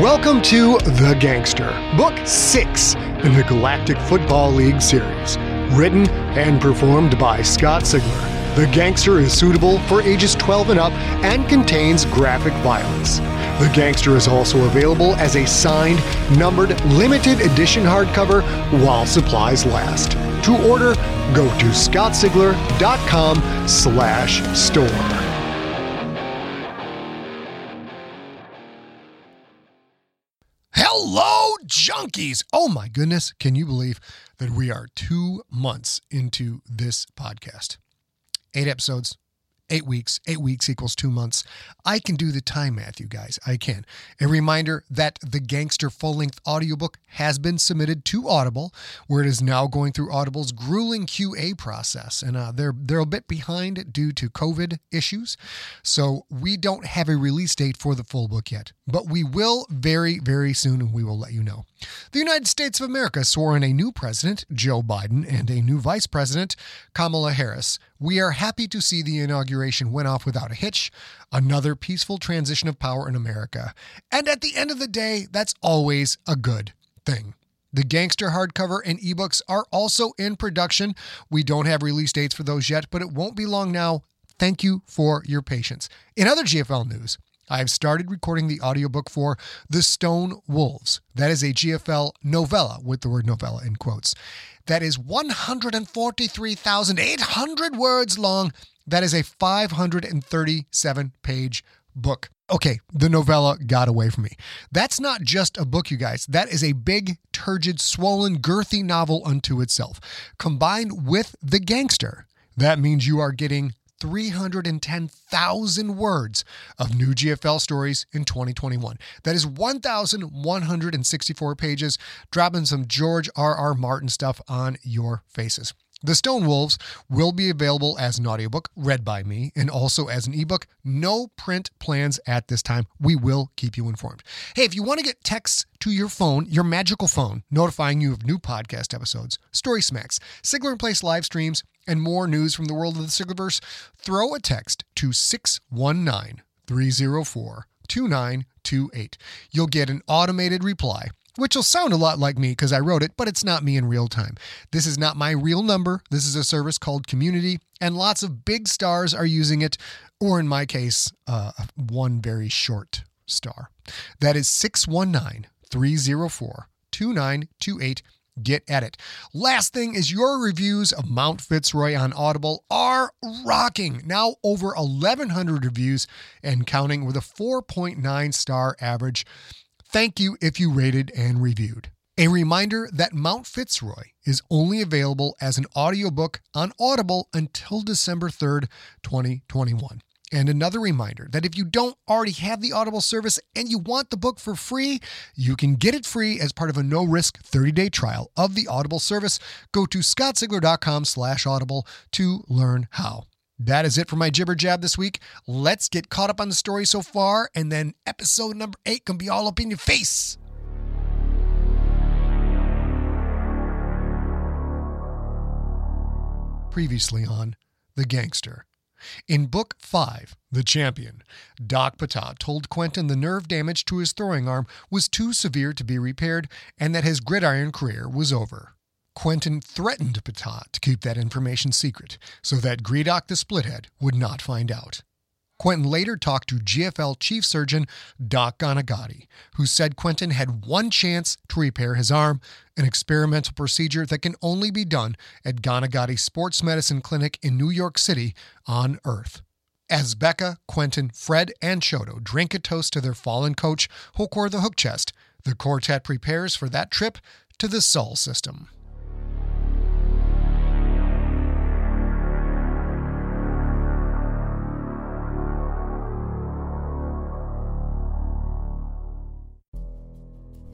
Welcome to The Gangster, Book 6 in the Galactic Football League series. Written and performed by Scott Sigler. The Gangster is suitable for ages 12 and up and contains graphic violence. The Gangster is also available as a signed, numbered, limited edition hardcover while supplies last. To order, go to scottsigler.com slash store. Hello, junkies! Oh my goodness, can you believe that we are two months into this podcast? Eight episodes, eight weeks. Eight weeks equals two months. I can do the time math, you guys. I can. A reminder that the Gangster full length audiobook has been submitted to Audible, where it is now going through Audible's grueling QA process. And uh, they're, they're a bit behind due to COVID issues. So we don't have a release date for the full book yet, but we will very, very soon, and we will let you know. The United States of America swore in a new president, Joe Biden, and a new vice president, Kamala Harris. We are happy to see the inauguration went off without a hitch, another peaceful transition of power in America. And at the end of the day, that's always a good thing. The Gangster hardcover and ebooks are also in production. We don't have release dates for those yet, but it won't be long now. Thank you for your patience. In other GFL news, I've started recording the audiobook for The Stone Wolves. That is a GFL novella with the word novella in quotes. That is 143,800 words long. That is a 537 page book. Okay, the novella got away from me. That's not just a book, you guys. That is a big, turgid, swollen, girthy novel unto itself. Combined with The Gangster, that means you are getting 310,000 words of new GFL stories in 2021. That is 1,164 pages, dropping some George R. R. Martin stuff on your faces. The Stone Wolves will be available as an audiobook read by me and also as an ebook. No print plans at this time. We will keep you informed. Hey, if you want to get texts to your phone, your magical phone, notifying you of new podcast episodes, story smacks, Sigler in Place live streams, and more news from the world of the Siglerverse, throw a text to 619 304 2928. You'll get an automated reply which will sound a lot like me because I wrote it, but it's not me in real time. This is not my real number. This is a service called Community, and lots of big stars are using it, or in my case, uh, one very short star. That is 619 304 2928 get at it. Last thing is your reviews of Mount Fitzroy on Audible are rocking. Now over 1,100 reviews and counting with a 4.9 star average. Thank you if you rated and reviewed. A reminder that Mount Fitzroy is only available as an audiobook on Audible until December 3rd, 2021. And another reminder that if you don't already have the Audible service and you want the book for free, you can get it free as part of a no-risk 30-day trial of the Audible service. Go to scottsigler.com slash audible to learn how. That is it for my jibber jab this week. Let's get caught up on the story so far, and then episode number eight can be all up in your face. Previously on The Gangster. In Book 5, The Champion, Doc Patah told Quentin the nerve damage to his throwing arm was too severe to be repaired and that his gridiron career was over. Quentin threatened Patah to keep that information secret so that Gredok the Splithead would not find out. Quentin later talked to GFL chief surgeon Doc Ganagati, who said Quentin had one chance to repair his arm, an experimental procedure that can only be done at Ganagati Sports Medicine Clinic in New York City on Earth. As Becca, Quentin, Fred, and Chodo drink a toast to their fallen coach, Hokor the Hook Chest, the quartet prepares for that trip to the Sol system.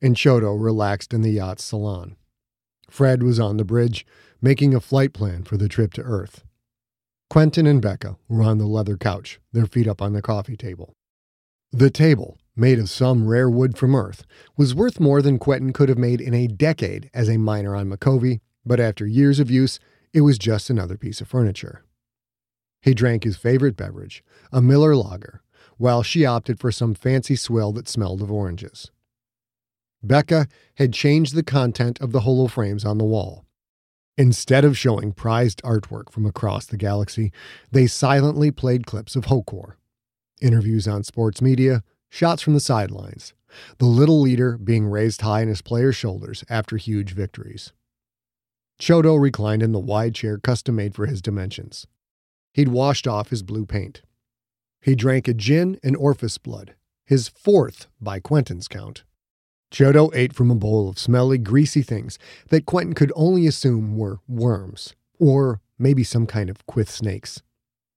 and Chodo relaxed in the yacht's salon. Fred was on the bridge, making a flight plan for the trip to Earth. Quentin and Becca were on the leather couch, their feet up on the coffee table. The table, made of some rare wood from Earth, was worth more than Quentin could have made in a decade as a miner on Micovi, but after years of use, it was just another piece of furniture. He drank his favorite beverage, a Miller Lager, while she opted for some fancy swill that smelled of oranges. Becca had changed the content of the holoframes on the wall. Instead of showing prized artwork from across the galaxy, they silently played clips of Hokor. Interviews on sports media, shots from the sidelines, the little leader being raised high on his players' shoulders after huge victories. Chodo reclined in the wide chair custom made for his dimensions. He'd washed off his blue paint. He drank a gin and Orphis blood, his fourth by Quentin's count. Chodo ate from a bowl of smelly, greasy things that Quentin could only assume were worms, or maybe some kind of quith snakes,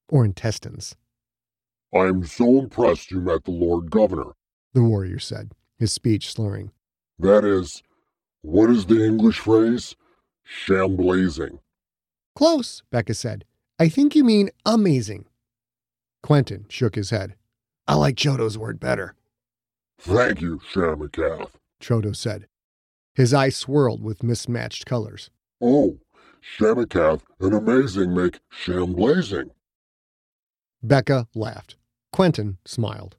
or intestines, I'm so impressed you met the Lord Governor. the warrior said, his speech slurring. That is, what is the English phrase? Shamblazing. Close, Becca said. I think you mean amazing. Quentin shook his head. I like Chodo's word better, Thank you, Shamakath. Chodo said. His eyes swirled with mismatched colors. Oh, Shamakath and amazing make shamblazing. Becca laughed. Quentin smiled.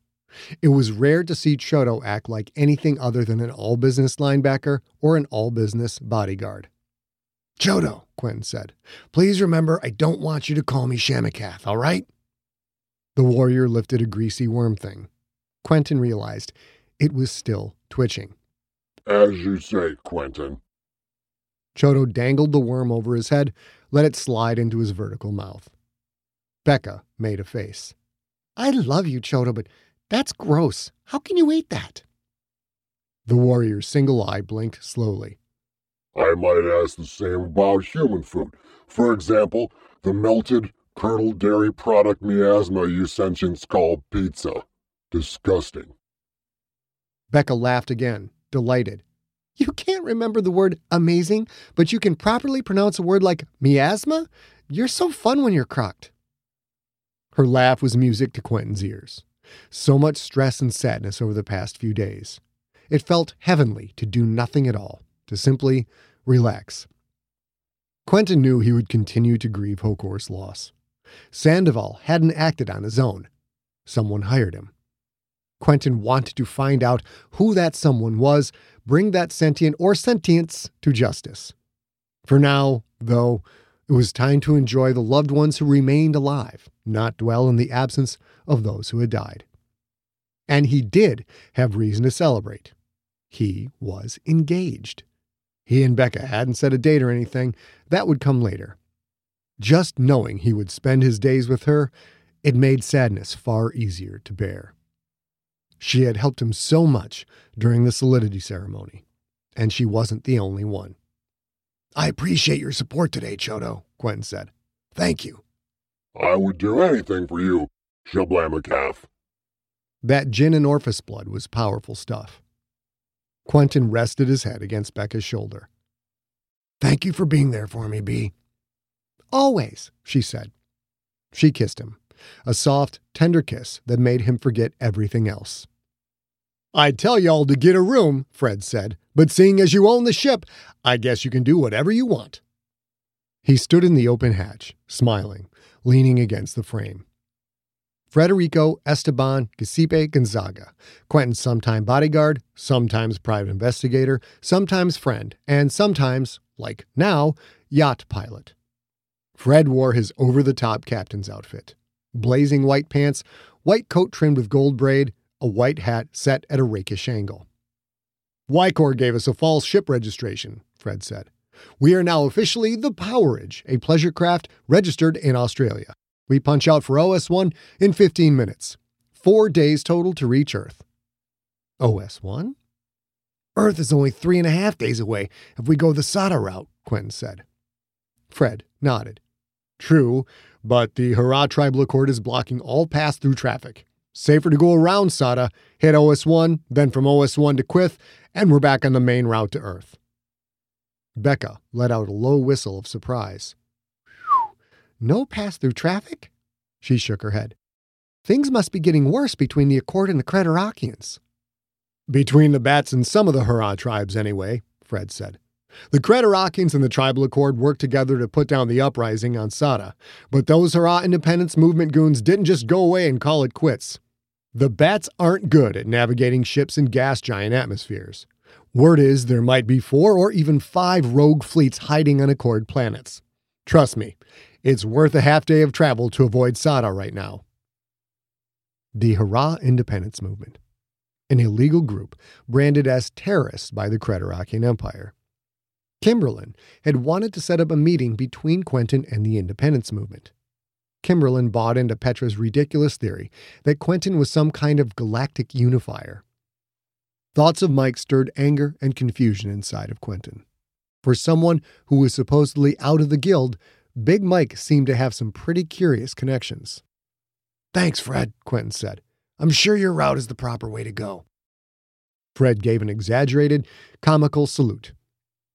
It was rare to see Chodo act like anything other than an all business linebacker or an all business bodyguard. Chodo, Quentin said, please remember I don't want you to call me Shamakath, all right? The warrior lifted a greasy worm thing. Quentin realized it was still twitching. As you say, Quentin. Chodo dangled the worm over his head, let it slide into his vertical mouth. Becca made a face. I love you, Chodo, but that's gross. How can you eat that? The warrior's single eye blinked slowly. I might ask the same about human food. For example, the melted curdled dairy product miasma you sentients call pizza. Disgusting. Becca laughed again, delighted. You can't remember the word amazing, but you can properly pronounce a word like miasma? You're so fun when you're crocked. Her laugh was music to Quentin's ears. So much stress and sadness over the past few days. It felt heavenly to do nothing at all, to simply relax. Quentin knew he would continue to grieve Hokor's loss. Sandoval hadn't acted on his own. Someone hired him. Quentin wanted to find out who that someone was, bring that sentient or sentience to justice. For now, though, it was time to enjoy the loved ones who remained alive, not dwell in the absence of those who had died. And he did have reason to celebrate. He was engaged. He and Becca hadn't set a date or anything, that would come later. Just knowing he would spend his days with her, it made sadness far easier to bear. She had helped him so much during the solidity ceremony, and she wasn't the only one. I appreciate your support today, Chodo, Quentin said. Thank you. I would do anything for you, Shablamacalf. That gin and Orphis blood was powerful stuff. Quentin rested his head against Becca's shoulder. Thank you for being there for me, Bee. Always, she said. She kissed him, a soft, tender kiss that made him forget everything else. I'd tell y'all to get a room, Fred said, but seeing as you own the ship, I guess you can do whatever you want. He stood in the open hatch, smiling, leaning against the frame. Frederico Esteban Giuseppe Gonzaga, Quentin's sometime bodyguard, sometimes private investigator, sometimes friend, and sometimes, like now, yacht pilot. Fred wore his over the top captain's outfit blazing white pants, white coat trimmed with gold braid, a white hat set at a rakish angle. Wycor gave us a false ship registration, Fred said. We are now officially the Powerage, a pleasure craft registered in Australia. We punch out for OS1 in 15 minutes. Four days total to reach Earth. OS1? Earth is only three and a half days away if we go the Sada route, Quentin said. Fred nodded. True, but the Hurrah Tribal Accord is blocking all pass through traffic. Safer to go around Sada, hit OS1, then from OS1 to Quyth, and we're back on the main route to Earth. Becca let out a low whistle of surprise. No pass through traffic? She shook her head. Things must be getting worse between the Accord and the Creterakians. Between the Bats and some of the Hurrah tribes, anyway, Fred said. The Creterakians and the Tribal Accord worked together to put down the uprising on Sada, but those Hurrah independence movement goons didn't just go away and call it quits. The Bats aren't good at navigating ships in gas giant atmospheres. Word is there might be four or even five rogue fleets hiding on Accord planets. Trust me, it's worth a half day of travel to avoid Sada right now. The Hurrah Independence Movement, an illegal group branded as terrorists by the Creterakian Empire. Kimberlin had wanted to set up a meeting between Quentin and the independence movement. Kimberlin bought into Petra's ridiculous theory that Quentin was some kind of galactic unifier. Thoughts of Mike stirred anger and confusion inside of Quentin. For someone who was supposedly out of the guild, Big Mike seemed to have some pretty curious connections. Thanks, Fred, Quentin said. I'm sure your route is the proper way to go. Fred gave an exaggerated, comical salute.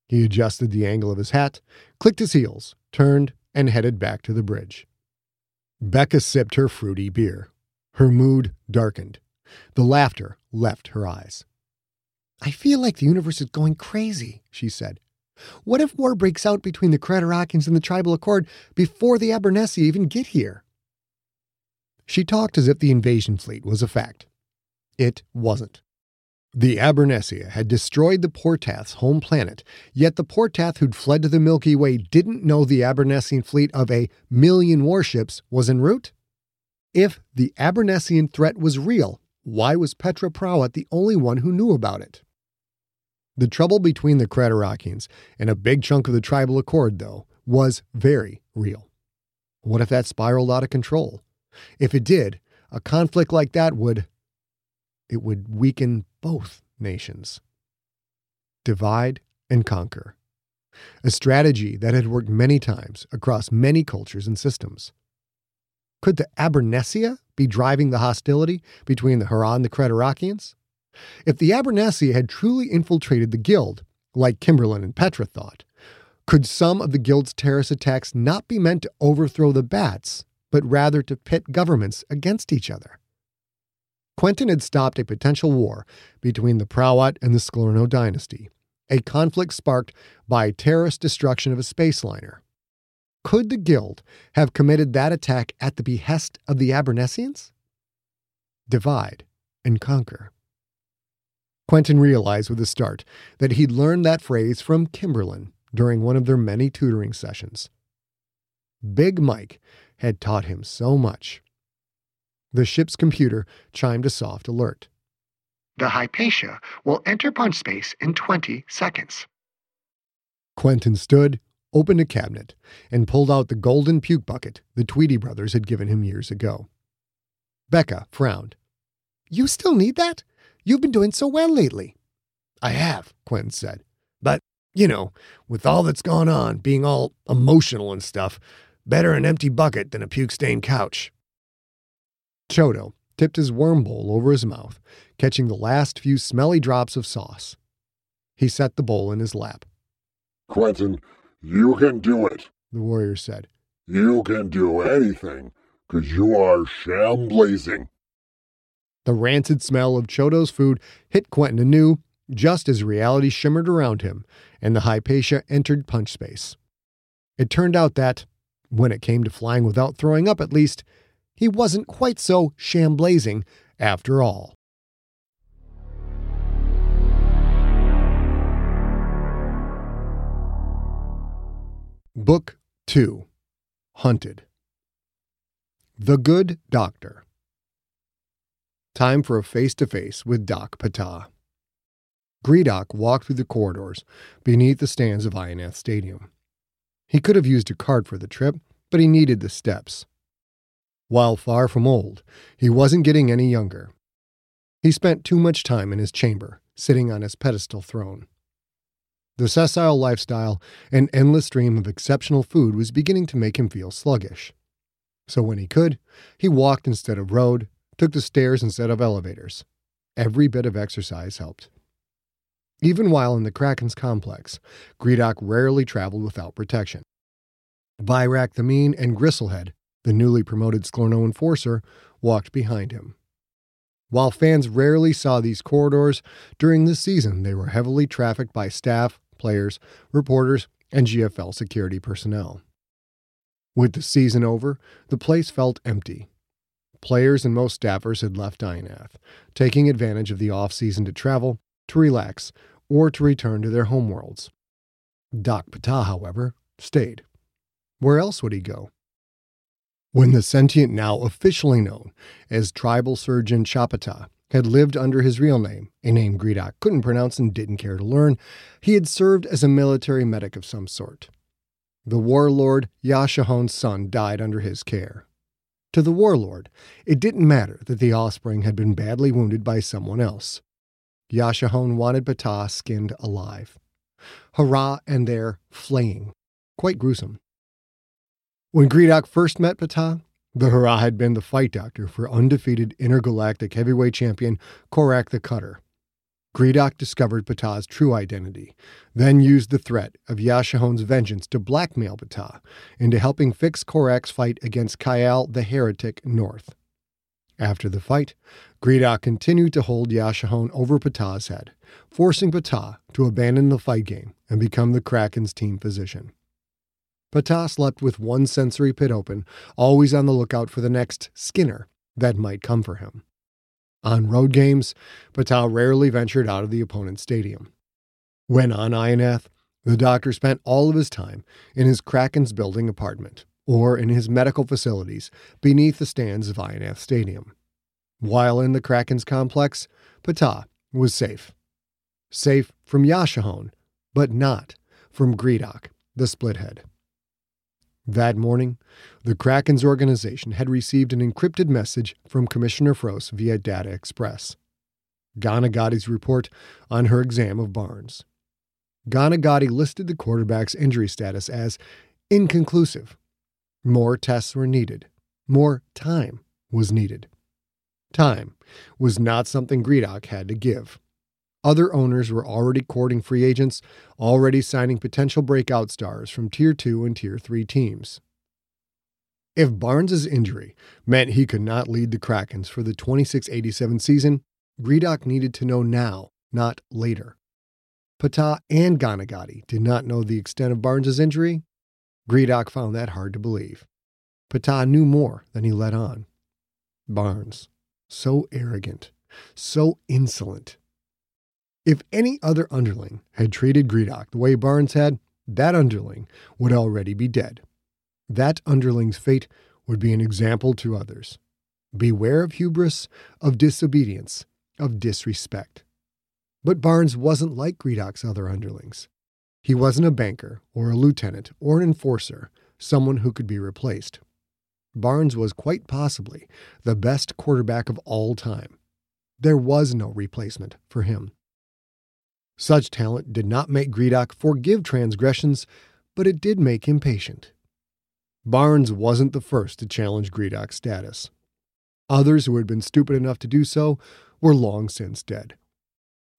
He adjusted the angle of his hat, clicked his heels, turned, and headed back to the bridge. Becca sipped her fruity beer. Her mood darkened. The laughter left her eyes. I feel like the universe is going crazy, she said. What if war breaks out between the Creterakians and the Tribal Accord before the Abernethy even get here? She talked as if the invasion fleet was a fact. It wasn't. The Abernethy had destroyed the Portath's home planet, yet the Portath who'd fled to the Milky Way didn't know the Abernethian fleet of a million warships was en route? If the Abernethian threat was real, why was Petra Prowat the only one who knew about it? The trouble between the Creterakians and a big chunk of the tribal accord, though, was very real. What if that spiraled out of control? If it did, a conflict like that would it would weaken both nations. Divide and conquer. A strategy that had worked many times across many cultures and systems. Could the Abernethy be driving the hostility between the Haran and the Creterakians? If the Abernethy had truly infiltrated the Guild, like Kimberlin and Petra thought, could some of the Guild's terrorist attacks not be meant to overthrow the Bats, but rather to pit governments against each other? Quentin had stopped a potential war between the Prowat and the Sklerno dynasty, a conflict sparked by terrorist destruction of a space liner. Could the Guild have committed that attack at the behest of the Abernethians? Divide and conquer. Quentin realized with a start that he'd learned that phrase from Kimberlin during one of their many tutoring sessions. Big Mike had taught him so much The ship's computer chimed a soft alert. The Hypatia will enter punch space in 20 seconds. Quentin stood, opened a cabinet, and pulled out the golden puke bucket the Tweedy brothers had given him years ago. Becca frowned. You still need that? You've been doing so well lately. I have, Quentin said. But, you know, with all that's gone on, being all emotional and stuff, better an empty bucket than a puke stained couch. Chodo tipped his worm bowl over his mouth, catching the last few smelly drops of sauce. He set the bowl in his lap. Quentin, you can do it, the warrior said. You can do anything, 'cause you are shamblazing. The rancid smell of Chodo's food hit Quentin anew just as reality shimmered around him and the Hypatia entered punch space. It turned out that, when it came to flying without throwing up at least, he wasn't quite so shamblazing after all. Book 2 Hunted The Good Doctor Time for a face to face with Doc Patah. Gredok walked through the corridors beneath the stands of Ionath Stadium. He could have used a cart for the trip, but he needed the steps. While far from old, he wasn't getting any younger. He spent too much time in his chamber, sitting on his pedestal throne. The sessile lifestyle and endless stream of exceptional food was beginning to make him feel sluggish. So when he could, he walked instead of rode, took the stairs instead of elevators. Every bit of exercise helped. Even while in the Kraken's complex, Gredok rarely traveled without protection. Virak the Mean and Gristlehead, the newly promoted Sklorno enforcer, walked behind him. While fans rarely saw these corridors, during this season they were heavily trafficked by staff, players, reporters, and GFL security personnel. With the season over, the place felt empty. Players and most staffers had left Ionath, taking advantage of the off-season to travel, to relax, or to return to their homeworlds. Doc Patah, however, stayed. Where else would he go? When the sentient, now officially known as tribal surgeon Chapata, had lived under his real name, a name Gredok couldn't pronounce and didn't care to learn, he had served as a military medic of some sort. The warlord Yashahon's son died under his care. To the warlord, it didn't matter that the offspring had been badly wounded by someone else. Yashahon wanted Patah skinned alive. Hurrah and their flaying. Quite gruesome. When Gredok first met Patah, the Hurrah had been the fight doctor for undefeated intergalactic heavyweight champion Korak the Cutter. Gredok discovered Patah's true identity, then used the threat of Yashahon's vengeance to blackmail Patah into helping fix Korak's fight against Kyle the Heretic North. After the fight, Gredok continued to hold Yashahon over Patah's head, forcing Patah to abandon the fight game and become the Kraken's team physician. Patah slept with one sensory pit open, always on the lookout for the next Skinner that might come for him. On road games, Patah rarely ventured out of the opponent's stadium. When on Ionath, the doctor spent all of his time in his Kraken's building apartment or in his medical facilities beneath the stands of Ionath Stadium. While in the Kraken's complex, Patah was safe. Safe from Yashahon, but not from Gredok, the splithead. That morning, the Kraken's organization had received an encrypted message from Commissioner Frost via Data Express. Ganagati's report on her exam of Barnes. Ganagati listed the quarterback's injury status as inconclusive. More tests were needed. More time was needed. Time was not something Gredok had to give. Other owners were already courting free agents, already signing potential breakout stars from Tier 2 and Tier 3 teams. If Barnes's injury meant he could not lead the Krakens for the 26-87 season, Gredok needed to know now, not later. Patah and Ganagati did not know the extent of Barnes's injury. Gredok found that hard to believe. Patah knew more than he let on. Barnes, so arrogant, so insolent, if any other underling had treated Gredok the way Barnes had, that underling would already be dead. That underling's fate would be an example to others. Beware of hubris, of disobedience, of disrespect. But Barnes wasn't like Gredok's other underlings. He wasn't a banker or a lieutenant or an enforcer, someone who could be replaced. Barnes was quite possibly the best quarterback of all time. There was no replacement for him. Such talent did not make Gredok forgive transgressions, but it did make him patient. Barnes wasn't the first to challenge Gredok's status. Others who had been stupid enough to do so were long since dead.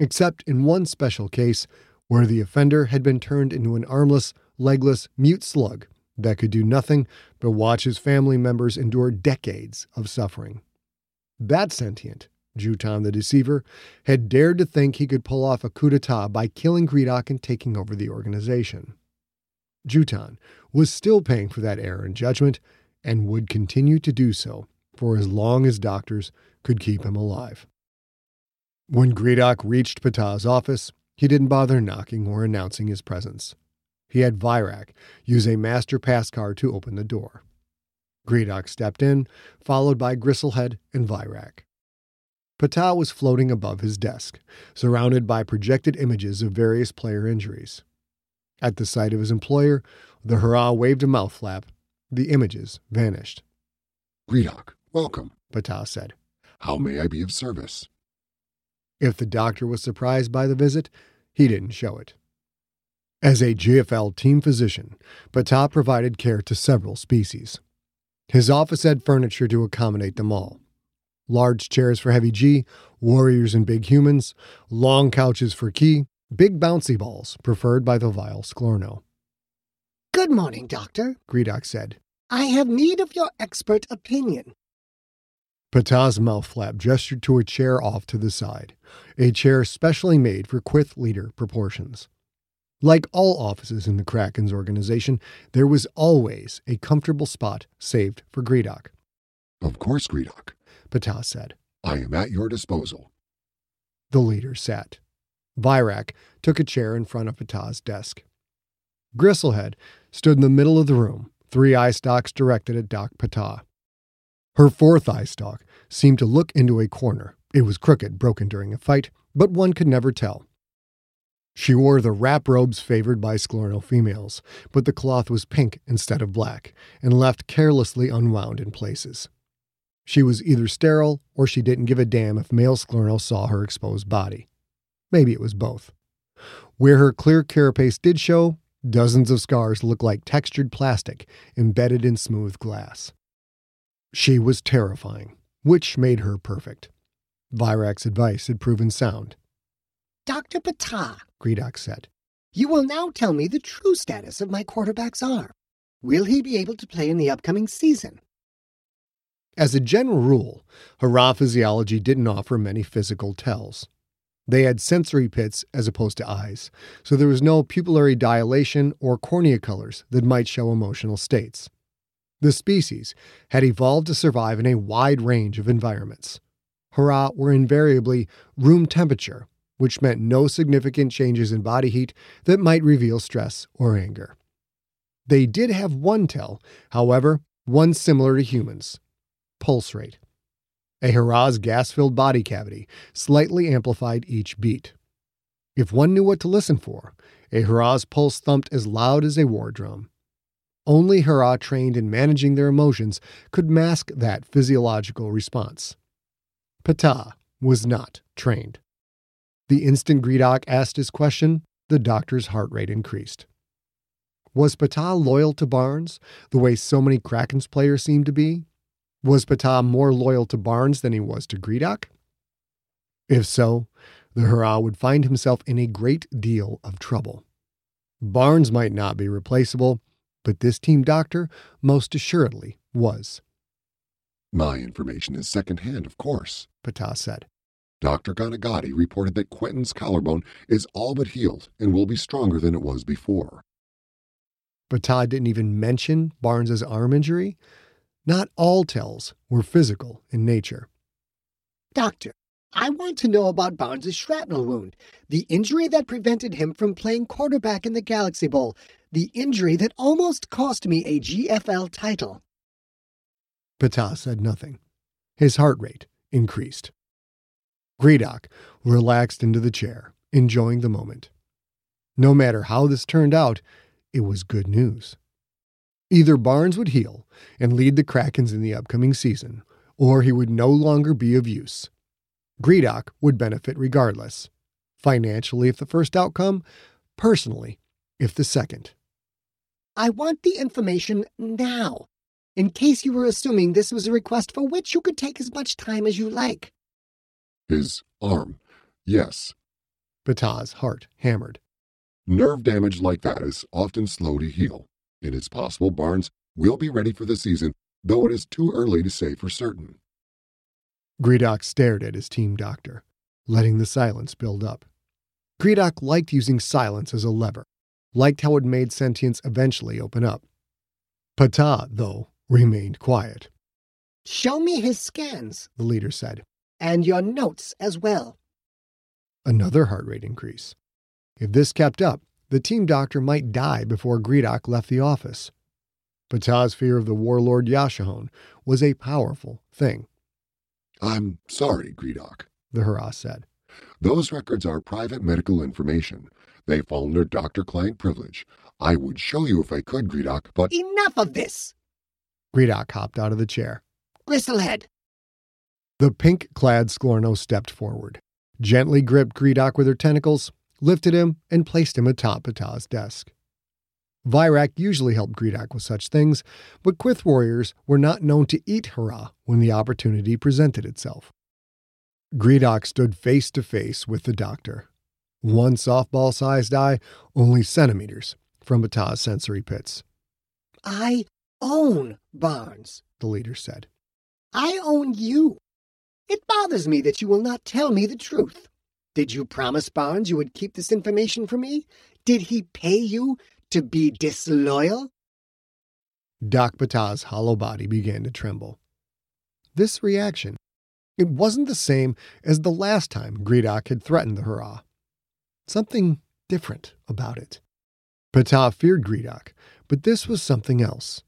Except in one special case where the offender had been turned into an armless, legless, mute slug that could do nothing but watch his family members endure decades of suffering. That sentient, Juton the Deceiver, had dared to think he could pull off a coup d'etat by killing Gredok and taking over the organization. Juton was still paying for that error in judgment and would continue to do so for as long as doctors could keep him alive. When Gredok reached Patah's office, he didn't bother knocking or announcing his presence. He had Virak use a master pass card to open the door. Gredok stepped in, followed by Gristlehead and Virak. Patah was floating above his desk, surrounded by projected images of various player injuries. At the sight of his employer, the Hurrah waved a mouth flap. The images vanished. Gredok, welcome, Patah said. How may I be of service? If the doctor was surprised by the visit, he didn't show it. As a GFL team physician, Patah provided care to several species. His office had furniture to accommodate them all large chairs for Heavy G, warriors and big humans, long couches for Ki, big bouncy balls preferred by the vile Sklorno. Good morning, Doctor, Gredok said. I have need of your expert opinion. Patah's mouth flap gestured to a chair off to the side, a chair specially made for Quyth leader proportions. Like all offices in the Kraken's organization, there was always a comfortable spot saved for Gredok. Of course, Gredok, Patah said. I am at your disposal. The leader sat. Virak took a chair in front of Patah's desk. Gristlehead stood in the middle of the room, three eye stalks directed at Doc Patah. Her fourth eye stalk seemed to look into a corner. It was crooked, broken during a fight, but one could never tell. She wore the wrap robes favored by Sklorno females, but the cloth was pink instead of black and left carelessly unwound in places. She was either sterile or she didn't give a damn if male Sklorno saw her exposed body. Maybe it was both. Where her clear carapace did show, dozens of scars looked like textured plastic embedded in smooth glass. She was terrifying, which made her perfect. Virak's advice had proven sound. Dr. Patah, Gredok said, you will now tell me the true status of my quarterback's arm. Will he be able to play in the upcoming season? As a general rule, Hurrah physiology didn't offer many physical tells. They had sensory pits as opposed to eyes, so there was no pupillary dilation or cornea colors that might show emotional states. The species had evolved to survive in a wide range of environments. Hurrah were invariably room temperature, which meant no significant changes in body heat that might reveal stress or anger. They did have one tell, however, one similar to humans pulse rate. A Hurrah's gas filled body cavity slightly amplified each beat. If one knew what to listen for, a Hurrah's pulse thumped as loud as a war drum. Only Hurrah trained in managing their emotions could mask that physiological response. Patah was not trained. The instant Gredok asked his question, the doctor's heart rate increased. Was Patah loyal to Barnes, the way so many Kraken's players seemed to be? Was Patah more loyal to Barnes than he was to Gredok? If so, the Hurrah would find himself in a great deal of trouble. Barnes might not be replaceable, but this team doctor most assuredly was. My information is secondhand, of course, Patah said. Dr. Ganagati reported that Quentin's collarbone is all but healed and will be stronger than it was before. Patah didn't even mention Barnes's arm injury. Not all tells were physical in nature. Doctor, I want to know about Barnes' shrapnel wound, the injury that prevented him from playing quarterback in the Galaxy Bowl, the injury that almost cost me a GFL title. Patah said nothing. His heart rate increased. Gredok relaxed into the chair, enjoying the moment. No matter how this turned out, it was good news. Either Barnes would heal and lead the Krakens in the upcoming season, or he would no longer be of use. Gredok would benefit regardless. Financially, if the first outcome, personally, if the second. I want the information now, in case you were assuming this was a request for which you could take as much time as you like. His arm. Yes. Patah's heart hammered. Nerve damage like that is often slow to heal. It is possible Barnes will be ready for the season, though it is too early to say for certain. Gredok stared at his team doctor, letting the silence build up. Gredok liked using silence as a lever, liked how it made sentience eventually open up. Patah, though, remained quiet. Show me his scans, the leader said. And your notes as well. Another heart rate increase. If this kept up, the team doctor might die before Gredok left the office. Patah's fear of the warlord Yashahon was a powerful thing. I'm sorry, Gredok, the Hurrah said. Those records are private medical information. They fall under doctor client privilege. I would show you if I could, Gredok, but. Enough of this! Gredok hopped out of the chair. Gristlehead! The pink clad Sklorno stepped forward, gently gripped Gredok with her tentacles, lifted him, and placed him atop Patah's desk. Virak usually helped Gredok with such things, but Quyth warriors were not known to eat Hurrah when the opportunity presented itself. Gredok stood face to face with the doctor. One softball sized eye, only centimeters from Patah's sensory pits. I own Barnes, the leader said. I own you. It bothers me that you will not tell me the truth. Did you promise Barnes you would keep this information from me? Did he pay you to be disloyal? Doc Patah's hollow body began to tremble. This reaction, it wasn't the same as the last time Gredok had threatened the Hurrah. Something different about it. Patah feared Gredok, but this was something else.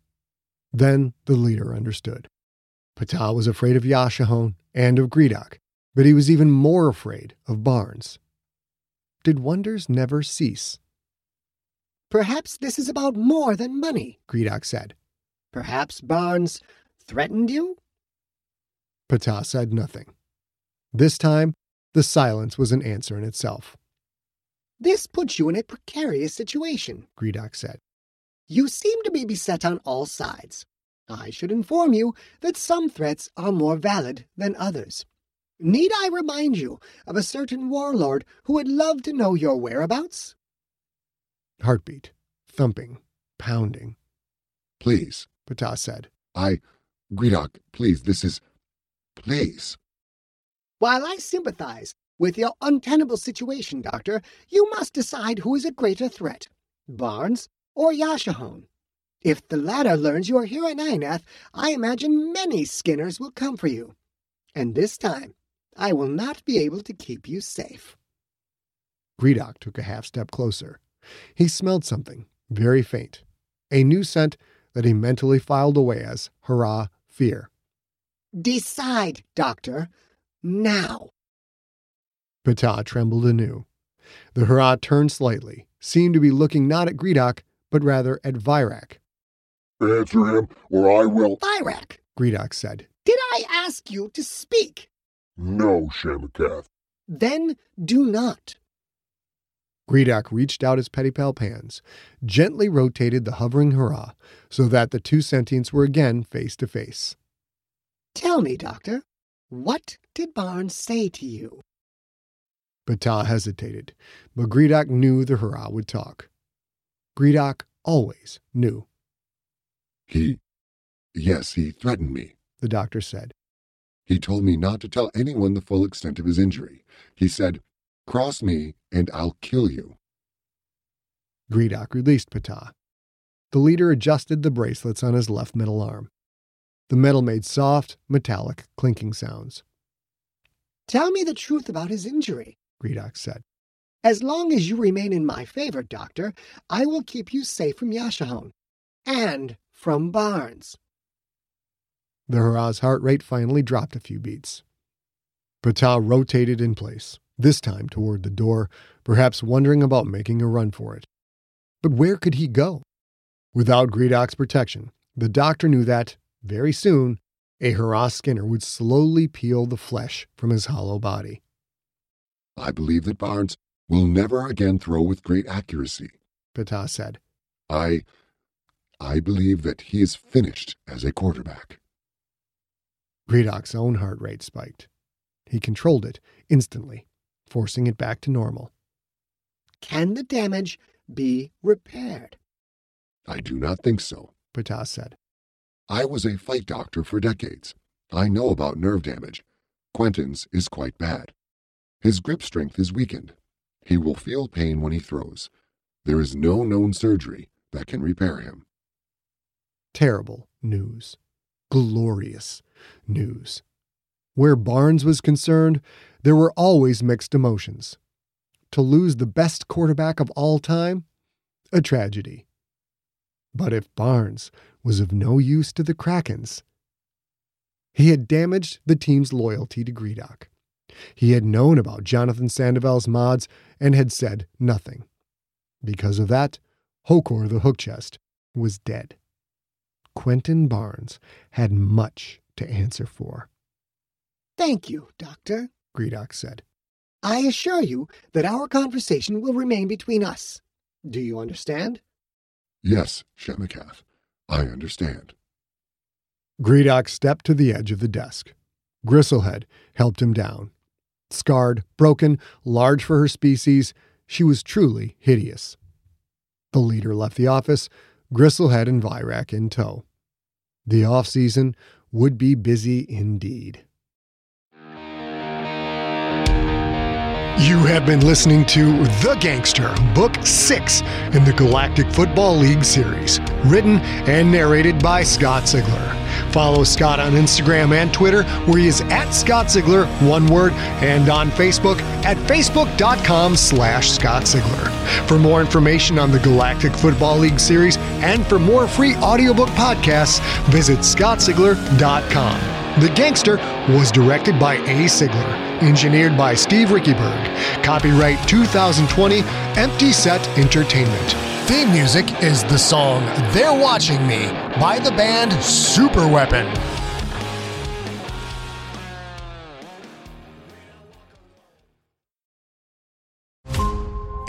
Then the leader understood. Patah was afraid of Yashahon and of Gredok, but he was even more afraid of Barnes. Did wonders never cease? Perhaps this is about more than money, Gredok said. Perhaps Barnes threatened you? Patah said nothing. This time, the silence was an answer in itself. This puts you in a precarious situation, Gredok said. You seem to be beset on all sides. I should inform you that some threats are more valid than others. Need I remind you of a certain warlord who would love to know your whereabouts? Heartbeat, thumping, pounding. Please, Patah said. I. Gredok, please, this is. Please. While I sympathize with your untenable situation, Doctor, you must decide who is a greater threat Barnes or Yashahon. If the latter learns you are here at Ionath, I imagine many skinners will come for you. And this time, I will not be able to keep you safe. Gredok took a half step closer. He smelled something, very faint, a new scent that he mentally filed away as hurrah, fear. Decide, Doctor, now. Patah trembled anew. The hurrah turned slightly, seemed to be looking not at Gredok, but rather at Virak. Answer him, or I will. Virak, Gredok said. Did I ask you to speak? No, Shamakath. Then do not. Gredok reached out his pedipalp hands, gently rotated the hovering hurrah so that the two sentients were again face to face. Tell me, Doctor, what did Barnes say to you? Patah hesitated, but Gredok knew the hurrah would talk. Gredok always knew. He. Yes, he threatened me, the doctor said. He told me not to tell anyone the full extent of his injury. He said, Cross me, and I'll kill you. Gredok released Patah. The leader adjusted the bracelets on his left middle arm. The metal made soft, metallic, clinking sounds. Tell me the truth about his injury, Gredok said. As long as you remain in my favor, Doctor, I will keep you safe from Yashahon and from Barnes. The Hurrah's heart rate finally dropped a few beats. Patah rotated in place, this time toward the door, perhaps wondering about making a run for it. But where could he go? Without Gredok's protection, the doctor knew that, very soon, a Hurrah Skinner would slowly peel the flesh from his hollow body. I believe that Barnes will never again throw with great accuracy, Patah said. I. I believe that he is finished as a quarterback. Gredok's own heart rate spiked. He controlled it instantly, forcing it back to normal. Can the damage be repaired? I do not think so, Patah said. I was a fight doctor for decades. I know about nerve damage. Quentin's is quite bad. His grip strength is weakened. He will feel pain when he throws. There is no known surgery that can repair him. Terrible news. Glorious news. Where Barnes was concerned, there were always mixed emotions. To lose the best quarterback of all time? A tragedy. But if Barnes was of no use to the Krakens, he had damaged the team's loyalty to Gredok. He had known about Jonathan Sandoval's mods and had said nothing. Because of that, Hokor the Hook Chest was dead. Quentin Barnes had much to answer for. Thank you, Doctor, Gredok said. I assure you that our conversation will remain between us. Do you understand? Yes, Shemikath, I understand. Gredok stepped to the edge of the desk. Gristlehead helped him down. Scarred, broken, large for her species, she was truly hideous. The leader left the office, Gristlehead and Virak in tow. The off season would be busy indeed. You have been listening to The Gangster, Book 6 in the Galactic Football League series, written and narrated by Scott Sigler. Follow Scott on Instagram and Twitter, where he is at Scott Sigler, one word, and on Facebook at facebook.com slash Scott Sigler. For more information on the Galactic Football League series and for more free audiobook podcasts, visit scottsigler.com. The Gangster was directed by A. Sigler, engineered by Steve Riekeberg. Copyright 2020, Empty Set Entertainment. Theme music is the song They're Watching Me by the band Super